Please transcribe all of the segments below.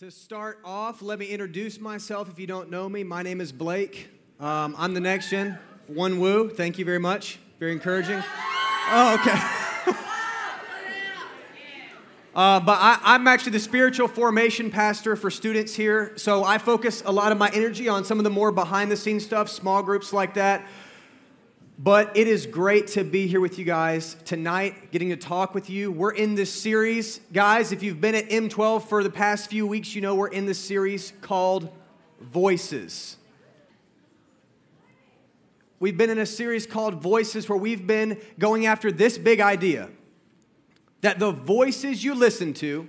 To start off, let me introduce myself if you don't know me. My name is Blake. Um, I'm the next gen. One woo. Thank you very much. Very encouraging. Oh, okay. uh, but I, am actually the spiritual formation pastor for students here. So I focus a lot of my energy on some of the more behind the scenes stuff, small groups like that. But it is great to be here with you guys tonight, getting to talk with you. We're in this series, guys. If you've been at M12 for the past few weeks, you know we're in this series called Voices. We've been in a series called Voices where we've been going after this big idea that the voices you listen to,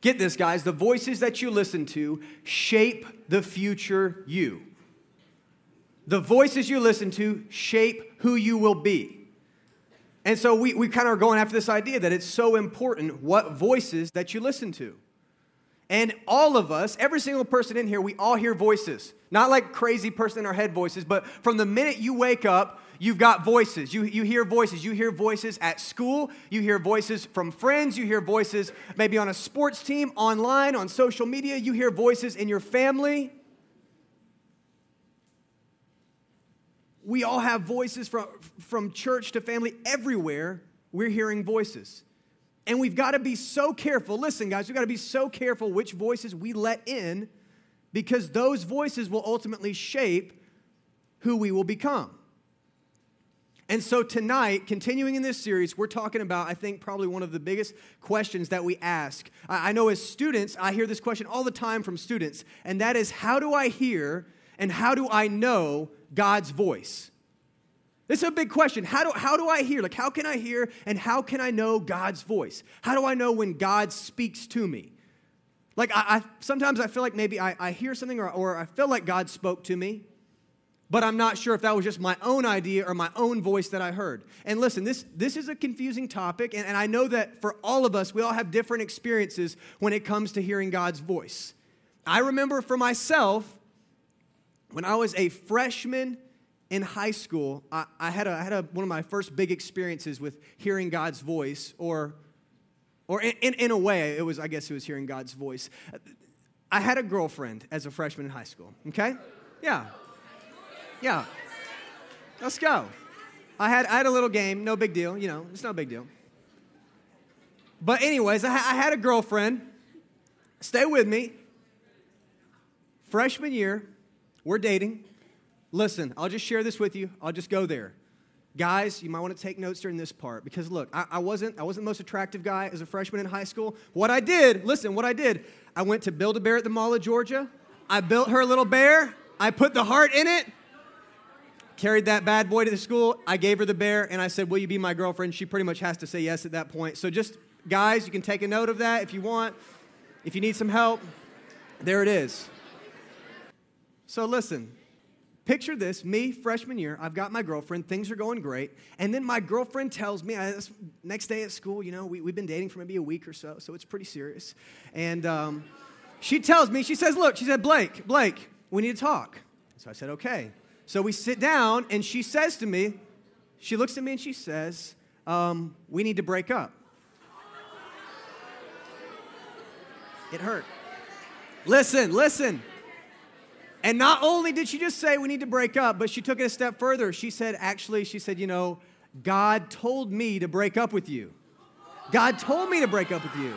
get this, guys, the voices that you listen to shape the future you. The voices you listen to shape who you will be. And so we, we kind of are going after this idea that it's so important what voices that you listen to. And all of us, every single person in here, we all hear voices. Not like crazy person in our head voices, but from the minute you wake up, you've got voices. You, you hear voices. You hear voices at school. You hear voices from friends. You hear voices maybe on a sports team, online, on social media. You hear voices in your family. We all have voices from, from church to family, everywhere, we're hearing voices. And we've got to be so careful. Listen, guys, we've got to be so careful which voices we let in because those voices will ultimately shape who we will become. And so tonight, continuing in this series, we're talking about, I think, probably one of the biggest questions that we ask. I know as students, I hear this question all the time from students, and that is how do I hear and how do I know God's voice? This is a big question. How do, how do I hear? Like, how can I hear and how can I know God's voice? How do I know when God speaks to me? Like, I, I sometimes I feel like maybe I, I hear something or, or I feel like God spoke to me, but I'm not sure if that was just my own idea or my own voice that I heard. And listen, this, this is a confusing topic, and, and I know that for all of us, we all have different experiences when it comes to hearing God's voice. I remember for myself, when I was a freshman in high school, I, I had, a, I had a, one of my first big experiences with hearing God's voice, or, or in, in, in a way, it was, I guess it was hearing God's voice. I had a girlfriend as a freshman in high school, okay? Yeah. Yeah. Let's go. I had, I had a little game, no big deal, you know, it's no big deal. But, anyways, I, I had a girlfriend. Stay with me. Freshman year, we're dating. Listen, I'll just share this with you. I'll just go there. Guys, you might want to take notes during this part because look, I, I, wasn't I wasn't the most attractive guy as a freshman in high school. What I did, listen, what I did, I went to Build a Bear at the Mall of Georgia. I built her a little bear. I put the heart in it. Carried that bad boy to the school. I gave her the bear and I said, "Will you be my girlfriend?" She pretty much has to say yes at that point. So just guys, you can take a note of that if you want. If you need some help, there it is. So listen, picture this me, freshman year, I've got my girlfriend, things are going great. And then my girlfriend tells me, I, next day at school, you know, we, have been dating for maybe a week or so, so it's pretty serious. And um, she tells me, she says, Look, she said, Blake, Blake, we need to talk. So I said, Okay. So we sit down, and she says to me, she looks at me and she says, um, We need to break up. It hurt. Listen, listen. And not only did she just say we need to break up, but she took it a step further. She said, actually, she said, you know, God told me to break up with you. God told me to break up with you.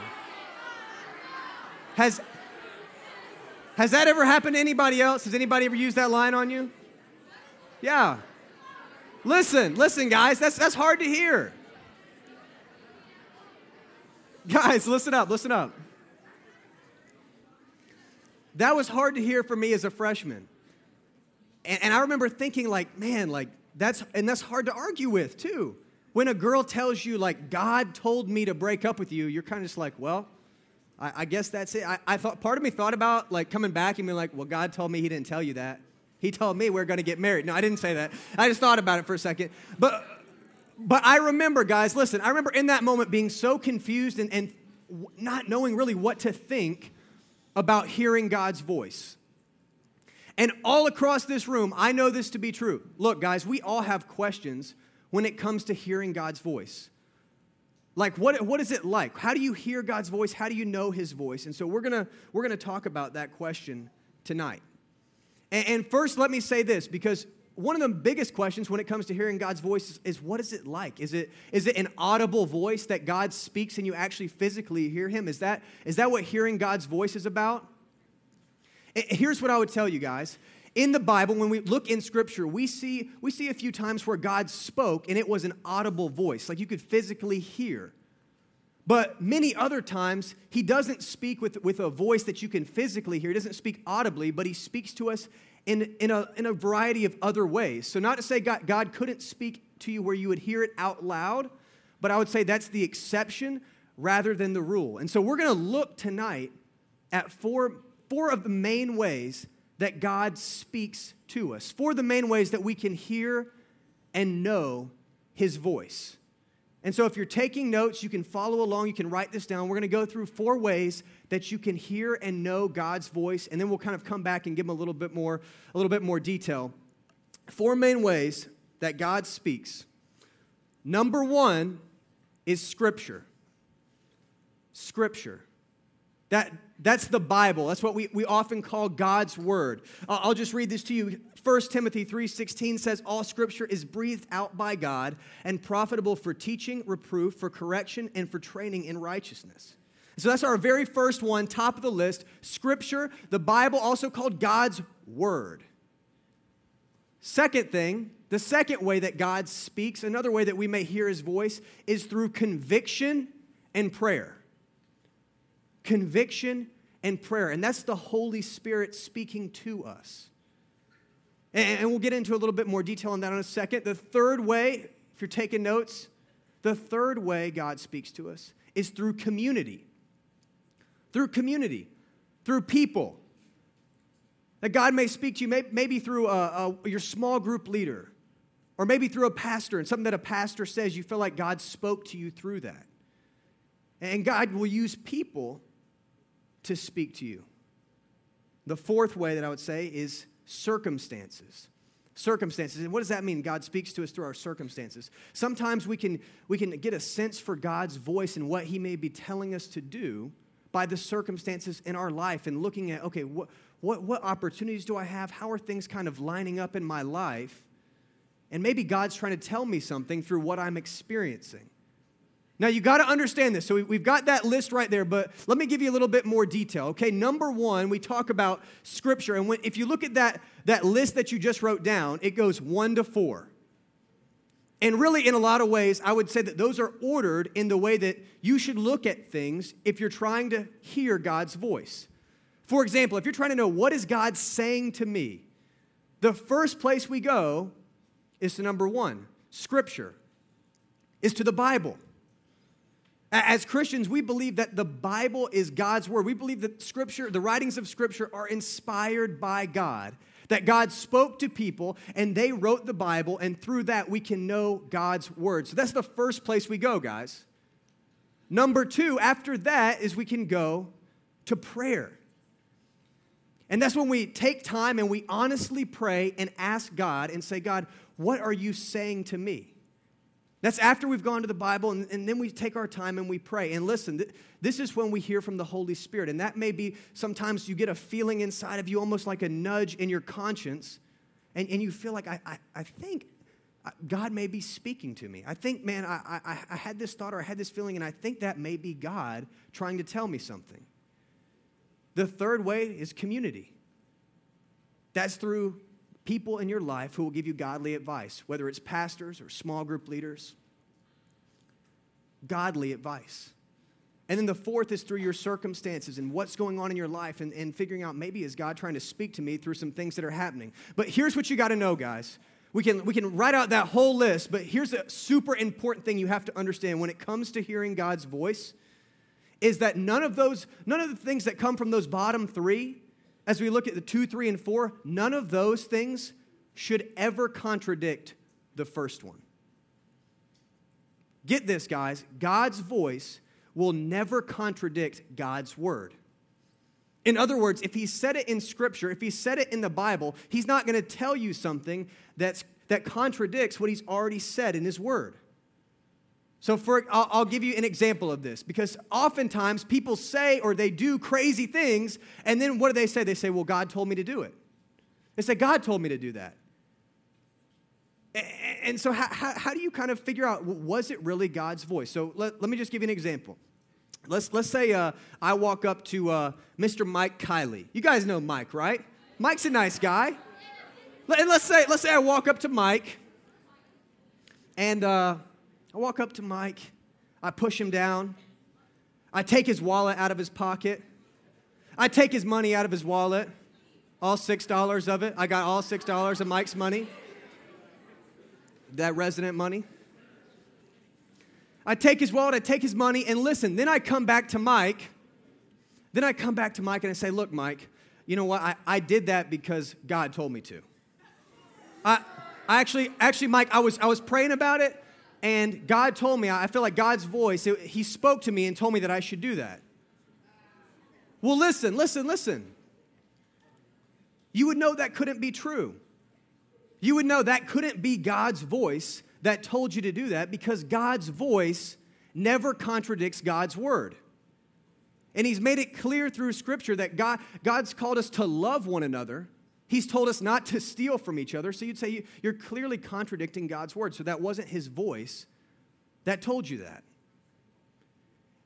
Has, has that ever happened to anybody else? Has anybody ever used that line on you? Yeah. Listen, listen, guys, that's, that's hard to hear. Guys, listen up, listen up. That was hard to hear for me as a freshman. And, and I remember thinking, like, man, like, that's, and that's hard to argue with, too. When a girl tells you, like, God told me to break up with you, you're kind of just like, well, I, I guess that's it. I, I, thought, part of me thought about, like, coming back and being like, well, God told me he didn't tell you that. He told me we're going to get married. No, I didn't say that. I just thought about it for a second. But, but I remember, guys, listen, I remember in that moment being so confused and, and not knowing really what to think about hearing God's voice. And all across this room, I know this to be true. Look, guys, we all have questions when it comes to hearing God's voice. Like, what, what is it like? How do you hear God's voice? How do you know his voice? And so we're gonna, we're gonna talk about that question tonight. And, and first, let me say this because one of the biggest questions when it comes to hearing God's voice is, is, what is it like? Is it, is it an audible voice that God speaks and you actually physically hear him? Is that, is that what hearing God's voice is about? Eh, eh, here's what I would tell you guys. In the Bible, when we look in Scripture, we see, we see a few times where God spoke and it was an audible voice, like you could physically hear. But many other times, he doesn't speak with, with a voice that you can physically hear. He doesn't speak audibly, but he speaks to us in, in, a, in a variety of other ways. So, not to say God, God couldn't speak to you where you would hear it out loud, but I would say that's the exception rather than the rule. And so, we're going to look tonight at four, four of the main ways that God speaks to us, four of the main ways that we can hear and know his voice. And so, if you're taking notes, you can follow along, you can write this down. We're going to go through four ways that you can hear and know God's voice, and then we'll kind of come back and give them a little bit more, a little bit more detail. Four main ways that God speaks. Number one is Scripture. Scripture. That, that's the Bible. That's what we, we often call God's Word. I'll just read this to you. 1 Timothy 3:16 says all scripture is breathed out by God and profitable for teaching, reproof, for correction and for training in righteousness. So that's our very first one, top of the list, scripture, the Bible also called God's word. Second thing, the second way that God speaks, another way that we may hear his voice is through conviction and prayer. Conviction and prayer, and that's the Holy Spirit speaking to us. And we'll get into a little bit more detail on that in a second. The third way, if you're taking notes, the third way God speaks to us is through community. Through community, through people. That God may speak to you, maybe through a, a, your small group leader, or maybe through a pastor, and something that a pastor says, you feel like God spoke to you through that. And God will use people to speak to you. The fourth way that I would say is circumstances circumstances and what does that mean god speaks to us through our circumstances sometimes we can we can get a sense for god's voice and what he may be telling us to do by the circumstances in our life and looking at okay what what, what opportunities do i have how are things kind of lining up in my life and maybe god's trying to tell me something through what i'm experiencing now, you got to understand this. So, we've got that list right there, but let me give you a little bit more detail. Okay, number one, we talk about scripture. And when, if you look at that, that list that you just wrote down, it goes one to four. And really, in a lot of ways, I would say that those are ordered in the way that you should look at things if you're trying to hear God's voice. For example, if you're trying to know what is God saying to me, the first place we go is to number one, scripture, is to the Bible. As Christians, we believe that the Bible is God's word. We believe that Scripture, the writings of Scripture, are inspired by God. That God spoke to people and they wrote the Bible, and through that we can know God's word. So that's the first place we go, guys. Number two, after that, is we can go to prayer. And that's when we take time and we honestly pray and ask God and say, God, what are you saying to me? That's after we've gone to the Bible, and, and, then we take our time and we pray. And listen, th- this is when we hear from the Holy Spirit. And that may be sometimes you get a feeling inside of you, almost like a nudge in your conscience, and, and you feel like, I, I, I think uh, God may be speaking to me. I think, man, I, I, I had this thought or I had this feeling, and I think that may be God trying to tell me something. The third way is community. That's through people in your life who will give you godly advice, whether it's pastors or small group leaders. Godly advice. And then the fourth is through your circumstances and what's going on in your life and, and figuring out maybe is God trying to speak to me through some things that are happening. But here's what you got to know, guys. We can, we can write out that whole list, but here's a super important thing you have to understand when it comes to hearing God's voice is that none of those, none of the things that come from those bottom three as we look at the two, three, and four, none of those things should ever contradict the first one. Get this, guys God's voice will never contradict God's word. In other words, if he said it in scripture, if he said it in the Bible, he's not going to tell you something that's, that contradicts what he's already said in his word. So, for I'll, I'll, give you an example of this because oftentimes people say or they do crazy things, and then what do they say? They say, "Well, God told me to do it." They say, "God told me to do that." And so, how, how, how do you kind of figure out was it really God's voice? So, let, let me just give you an example. Let's, let's say uh, I walk up to uh, Mr. Mike Kiley. You guys know Mike, right? Mike's a nice guy. And let's say, let's say I walk up to Mike, and uh, I walk up to Mike, I push him down, I take his wallet out of his pocket, I take his money out of his wallet, all $6 of it. I got all $6 of Mike's money, that resident money. I take his wallet, I take his money, and listen, then I come back to Mike. Then I come back to Mike and I say, Look, Mike, you know what? I, I did that because God told me to. I, I actually, actually, Mike, I was, I was praying about it, and God told me, I feel like God's voice, it, He spoke to me and told me that I should do that. Well, listen, listen, listen. You would know that couldn't be true. You would know that couldn't be God's voice that told you to do that because God's voice never contradicts God's word. And he's made it clear through scripture that God, God's called us to love one another. He's told us not to steal from each other. So you'd say you're clearly contradicting God's word. So that wasn't his voice that told you that.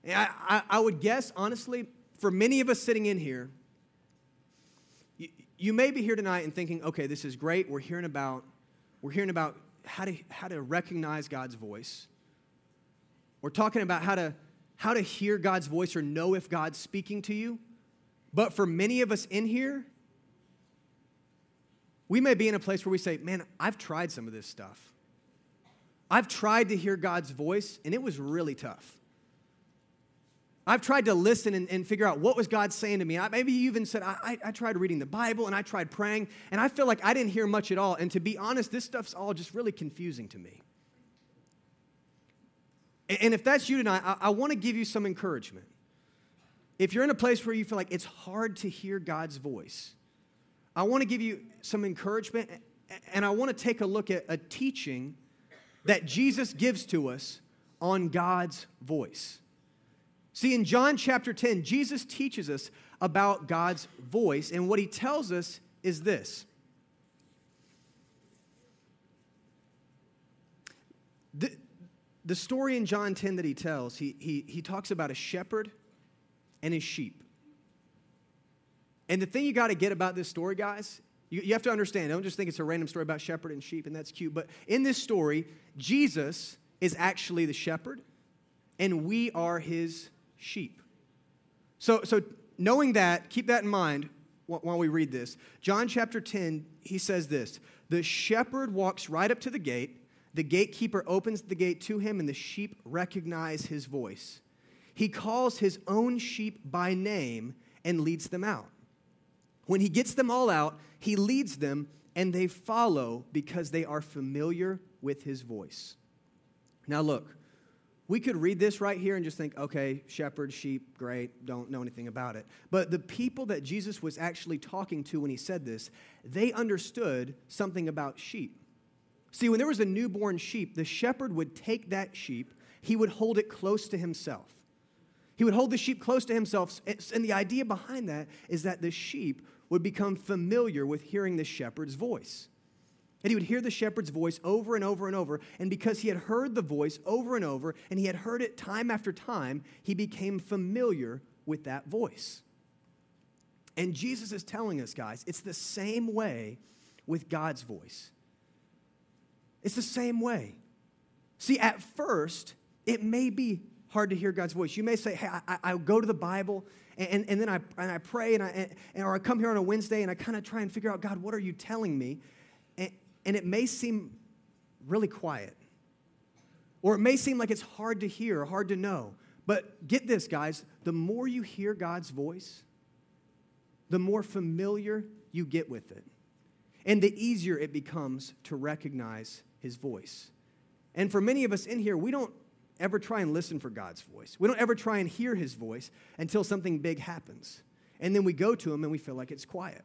I, I, I would guess, honestly, for many of us sitting in here, you, you may be here tonight and thinking, okay, this is great. We're hearing about, we're hearing about how to, how to recognize God's voice. We're talking about how to, how to hear God's voice or know if God's speaking to you. But for many of us in here, we may be in a place where we say, Man, I've tried some of this stuff. I've tried to hear God's voice, and it was really tough. I've tried to listen and, and, figure out what was God saying to me. I, maybe you even said, I, I, I, tried reading the Bible and I tried praying, and I feel like I didn't hear much at all. And to be honest, this stuff's all just really confusing to me. And, if that's you tonight, I, I want to give you some encouragement. If you're in a place where you feel like it's hard to hear God's voice, I want to give you some encouragement, and I want to take a look at a teaching that Jesus gives to us on God's voice. See, in John chapter 10, Jesus teaches us about God's voice, and what he tells us is this. The, the story in John 10 that he tells, he, he, he talks about a shepherd and his sheep. And the thing you got to get about this story, guys, you, you have to understand, don't just think it's a random story about shepherd and sheep, and that's cute. But in this story, Jesus is actually the shepherd, and we are his sheep. So, so knowing that, keep that in mind while we read this. John chapter 10, he says this The shepherd walks right up to the gate. The gatekeeper opens the gate to him, and the sheep recognize his voice. He calls his own sheep by name and leads them out. When he gets them all out, he leads them, and they follow because they are familiar with his voice. Now, look, we could read this right here and just think, okay, shepherd, sheep, great, don't know anything about it. But the people that Jesus was actually talking to when he said this, they understood something about sheep. See, when there was a newborn sheep, the shepherd would take that sheep, he would hold it close to himself. He would hold the sheep close to himself. And the idea behind that is that the sheep would become familiar with hearing the shepherd's voice. And he would hear the shepherd's voice over and over and over. And because he had heard the voice over and over, and he had heard it time after time, he became familiar with that voice. And Jesus is telling us, guys, it's the same way with God's voice. It's the same way. See, at first, it may be hard to hear God's voice. You may say, hey, I, I go to the Bible and, and then I, and I pray, and I, and, or I come here on a Wednesday and I kind of try and figure out, God, what are you telling me? and and it may seem really quiet. Or it may seem like it's hard to hear hard to know. But get this, guys the more you hear God's voice, the more familiar you get with it. And the easier it becomes to recognize his voice. And for many of us in here, we don't ever try and listen for God's voice. We don't ever try and hear his voice until something big happens. And then we go to him and we feel like it's quiet.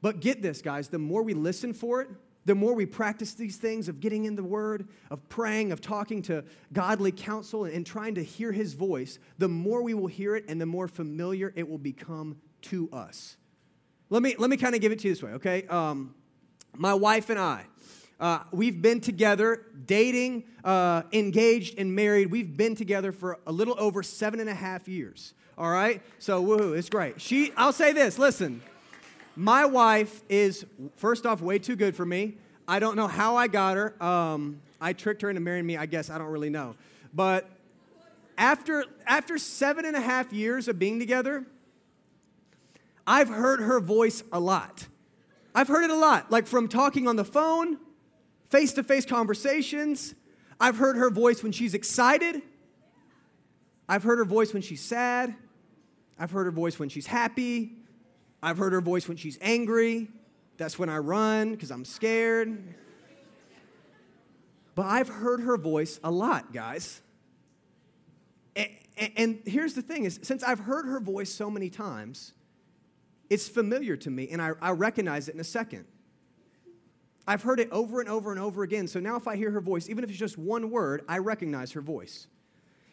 But get this, guys, the more we listen for it, the more we practice these things of getting in the Word, of praying, of talking to godly counsel, and trying to hear His voice, the more we will hear it and the more familiar it will become to us. Let me, let me kind of give it to you this way, okay? Um, my wife and I, uh, we've been together, dating, uh, engaged, and married. We've been together for a little over seven and a half years. All right? So, woohoo, it's great. She, I'll say this listen, my wife is, first off, way too good for me. I don't know how I got her. Um, I tricked her into marrying me, I guess. I don't really know. But after, after seven and a half years of being together, I've heard her voice a lot. I've heard it a lot, like from talking on the phone, face to face conversations. I've heard her voice when she's excited. I've heard her voice when she's sad. I've heard her voice when she's happy. I've heard her voice when she's angry. That's when I run because I'm scared. But I've heard her voice a lot, guys. And, and, here's the thing is since I've heard her voice so many times, it's familiar to me and I, I recognize it in a second. I've heard it over and over and over again. So now if I hear her voice, even if it's just one word, I recognize her voice.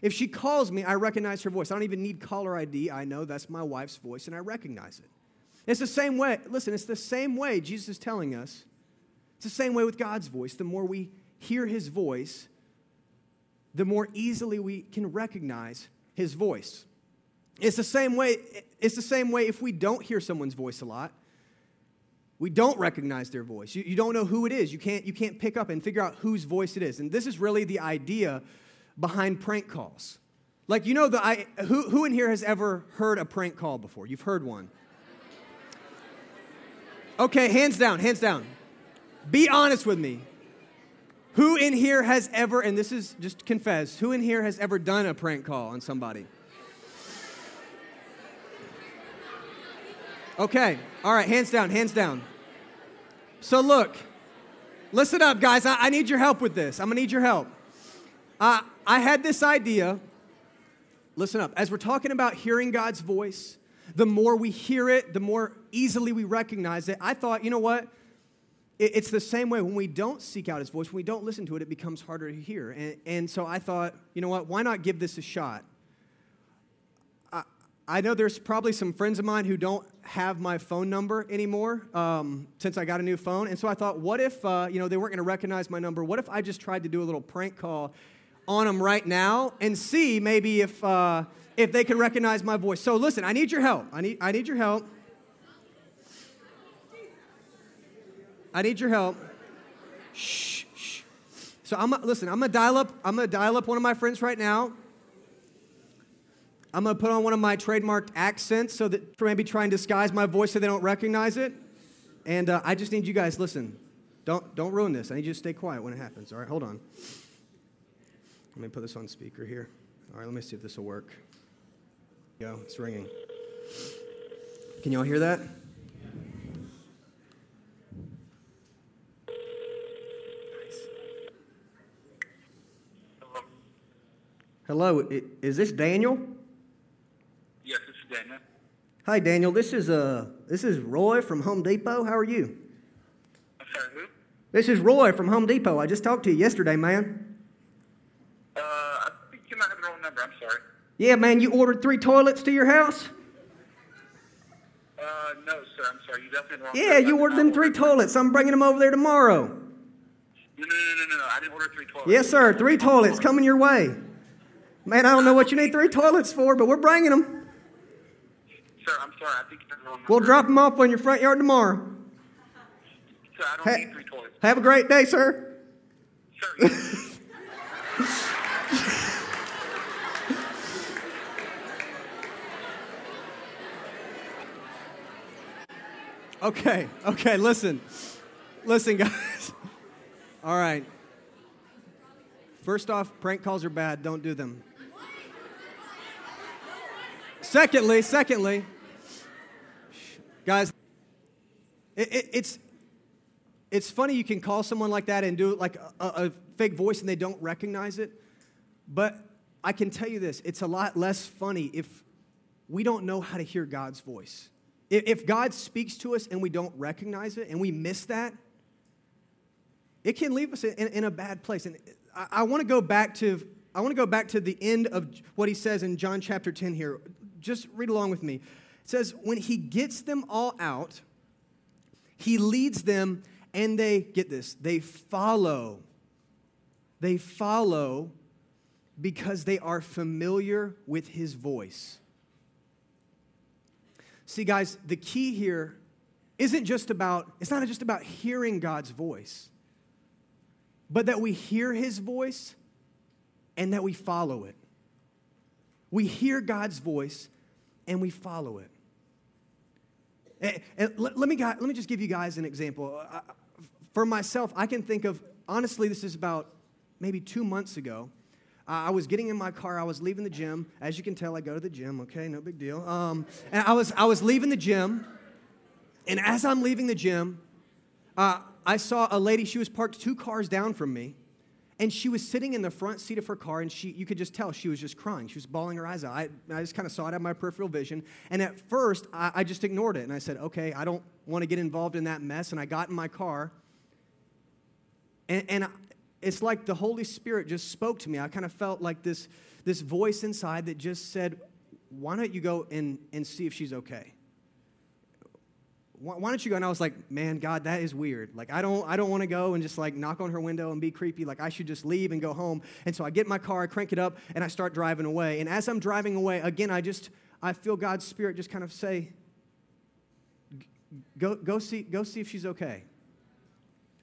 If she calls me, I recognize her voice. I don't even need caller ID. I know that's my wife's voice and I recognize it. It's the same way, listen, it's the same way Jesus is telling us. It's the same way with God's voice. The more we hear his voice, the more easily we can recognize his voice. It's the same way, it's the same way if we don't hear someone's voice a lot. We don't recognize their voice. You, you don't know who it is. You can't, you can't pick up and figure out whose voice it is. And this is really the idea behind prank calls. Like, you know, the, I, who, who in here has ever heard a prank call before? You've heard one. Okay, hands down, hands down. Be honest with me. Who in here has ever, and this is just confess, who in here has ever done a prank call on somebody? Okay, all right, hands down, hands down. So look, listen up, guys. I, I need your help with this. I'm gonna need your help. Uh, I had this idea. Listen up. As we're talking about hearing God's voice, the more we hear it, the more easily we recognize it. I thought, you know what? It's the same way when we don't seek out his voice, when we don't listen to it, it becomes harder to hear. And, and so I thought, you know what? Why not give this a shot? I, know there's probably some friends of mine who don't have my phone number anymore um, since I got a new phone. And so I thought, what if, uh, you know, they weren't going to recognize my number? What if I just tried to do a little prank call on them right now and see maybe if. Uh, if they can recognize my voice. So listen, I need your help. I need, I need your help. I need your help. Shh, shh. So I'm listen. I'm gonna dial up. I'm gonna dial up one of my friends right now. I'm gonna put on one of my trademarked accents so that maybe try and disguise my voice so they don't recognize it. And uh, I just need you guys listen. Don't don't ruin this. I need you to stay quiet when it happens. All right, hold on. Let me put this on speaker here. All right, let me see if this will work go. It's ringing. Can y'all hear that? Hello, is this Daniel? Yes, this is Daniel. Hi, Daniel. This is uh, this is Roy from Home Depot. How are you? I'm sorry, who? This is Roy from Home Depot. I just talked to you yesterday, man. Uh, I think you might have the wrong number. I'm sorry. Yeah, man, you ordered three toilets to your house? Uh, no, sir. I'm sorry. You definitely wrong. Yeah, you ordered them three toilets. I'm bringing them over there tomorrow. No, no, no, no, no. I didn't order three toilets. Yes, sir. Three toilets coming your way. Man, I don't know what you need three toilets for, but we're bringing them. Sir, I'm sorry. I think you're wrong. We'll drop them off on your front yard tomorrow. Sir, I don't ha- need three toilets. Have a great day, sir. Sir. Okay, okay, listen. Listen, guys. All right. First off, prank calls are bad. Don't do them. Secondly, secondly, guys, it, it, it's it's funny you can call someone like that and do like a, a fake voice and they don't recognize it. But I can tell you this: it's a lot less funny if we don't know how to hear God's voice. If God speaks to us and we don't recognize it and we miss that, it can leave us in, in a bad place. And I, I want to go back to I want to go back to the end of what he says in John chapter 10 here. Just read along with me. It says, When he gets them all out, he leads them and they, get this, they follow. They follow because they are familiar with his voice. See, guys, the key here isn't just about, it's not just about hearing God's voice, but that we hear his voice and that we follow it. We hear God's voice and we follow it. And, and let, let, me, let me just give you guys an example. For myself, I can think of, honestly, this is about maybe two months ago. I was getting in my car. I was leaving the gym. As you can tell, I go to the gym. Okay, no big deal. Um, and I was I was leaving the gym, and as I'm leaving the gym, uh, I saw a lady. She was parked two cars down from me, and she was sitting in the front seat of her car, and she, you could just tell she was just crying. She was bawling her eyes out. I, I just kind of saw it out my peripheral vision. And at first, I, I just ignored it. And I said, okay, I don't want to get involved in that mess. And I got in my car. And, and it's like the Holy Spirit just spoke to me. I kind of felt like this, this voice inside that just said, why don't you go and, and see if she's okay? Why don't you go? And I was like, man, God, that is weird. Like, I don't, I don't want to go and just like knock on her window and be creepy. Like, I should just leave and go home. And so I get in my car, I crank it up, and I start driving away. And as I'm driving away, again, I just, I feel God's spirit just kind of say, go, go see, go see if she's okay.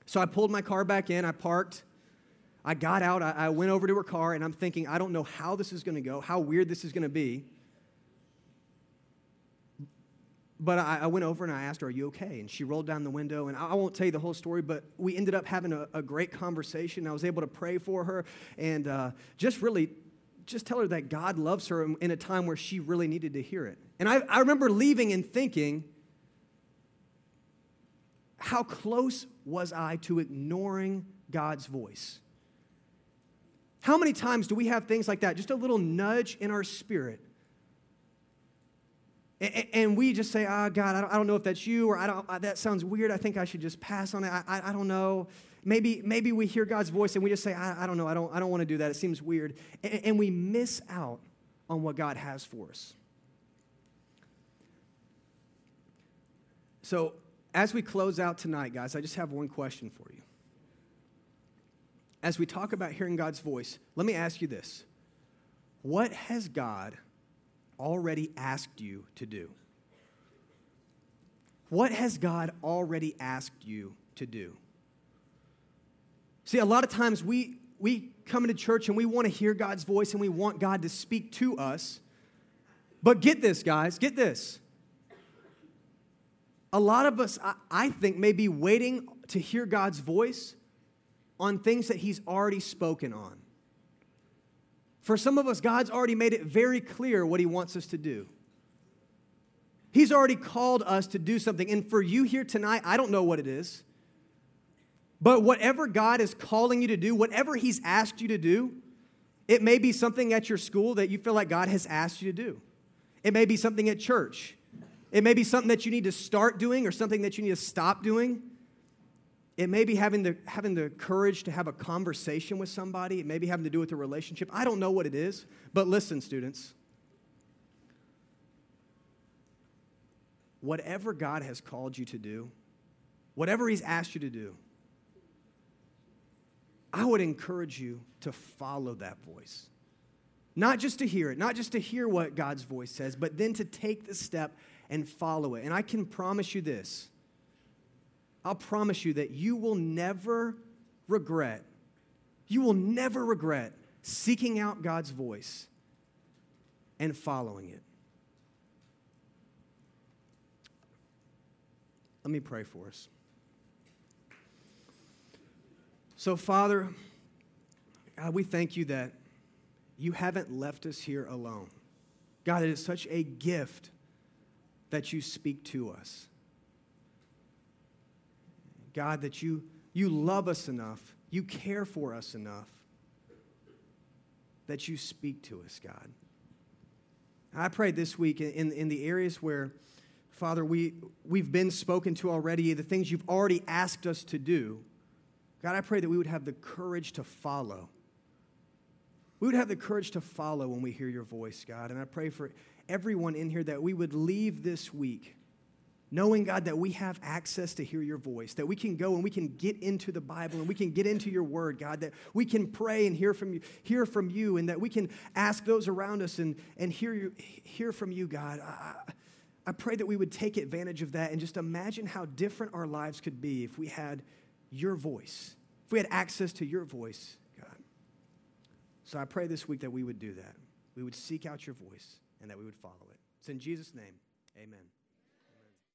So I pulled my car back in, I parked. I got out, I, I went over to her car, and I'm thinking, I don't know how this is going to go, how weird this is going to be. But I, I, went over and I asked her, Are you okay? And she rolled down the window. And I, I won't tell you the whole story, but we ended up having a, a great conversation. I was able to pray for her and uh, just really just tell her that God loves her in a time where she really needed to hear it. And I, I remember leaving and thinking, How close was I to ignoring God's voice? How many times do we have things like that? Just a little nudge in our spirit and we just say, oh, God, I don't know if that's you, or I don't, uh, that sounds weird. I think I should just pass on it. I, I, I don't know. Maybe, maybe we hear God's voice and we just say, I, I don't know. I don't, I don't want to do that. It seems weird. And, and we miss out on what God has for us. So, as we close out tonight, guys, I just have one question for you. As we talk about hearing God's voice, let me ask you this What has God already asked you to do? What has God already asked you to do? See, a lot of times we, we come into church and we want to hear God's voice and we want God to speak to us. But get this, guys, get this. A lot of us, I, I think, may be waiting to hear God's voice on things that He's already spoken on. For some of us, God's already made it very clear what He wants us to do. He's already called us to do something. And for you here tonight, I don't know what it is. But whatever God is calling you to do, whatever He's asked you to do, it may be something at your school that you feel like God has asked you to do. It may be something at church. It may be something that you need to start doing or something that you need to stop doing. It may be having the, having the courage to have a conversation with somebody. It may be having to do with a relationship. I don't know what it is, but listen, students. Whatever God has called you to do, whatever He's asked you to do, I would encourage you to follow that voice. Not just to hear it, not just to hear what God's voice says, but then to take the step and follow it. And I can promise you this I'll promise you that you will never regret, you will never regret seeking out God's voice and following it. Let me pray for us. So, Father, God, we thank you that you haven't left us here alone. God, it is such a gift that you speak to us. God, that you, you love us enough, you care for us enough, that you speak to us, God. I pray this week in, in the areas where, Father, we, we've been spoken to already, the things you've already asked us to do. God, I pray that we would have the courage to follow. We would have the courage to follow when we hear your voice, God. And I pray for everyone in here that we would leave this week knowing, God, that we have access to hear your voice, that we can go and we can get into the Bible and we can get into your word, God, that we can pray and hear from you, hear from you and that we can ask those around us and, and hear, you, hear from you, God. I, I pray that we would take advantage of that and just imagine how different our lives could be if we had your voice, if we had access to your voice, God. So I pray this week that we would do that. We would seek out your voice and that we would follow it. It's in Jesus' name, amen.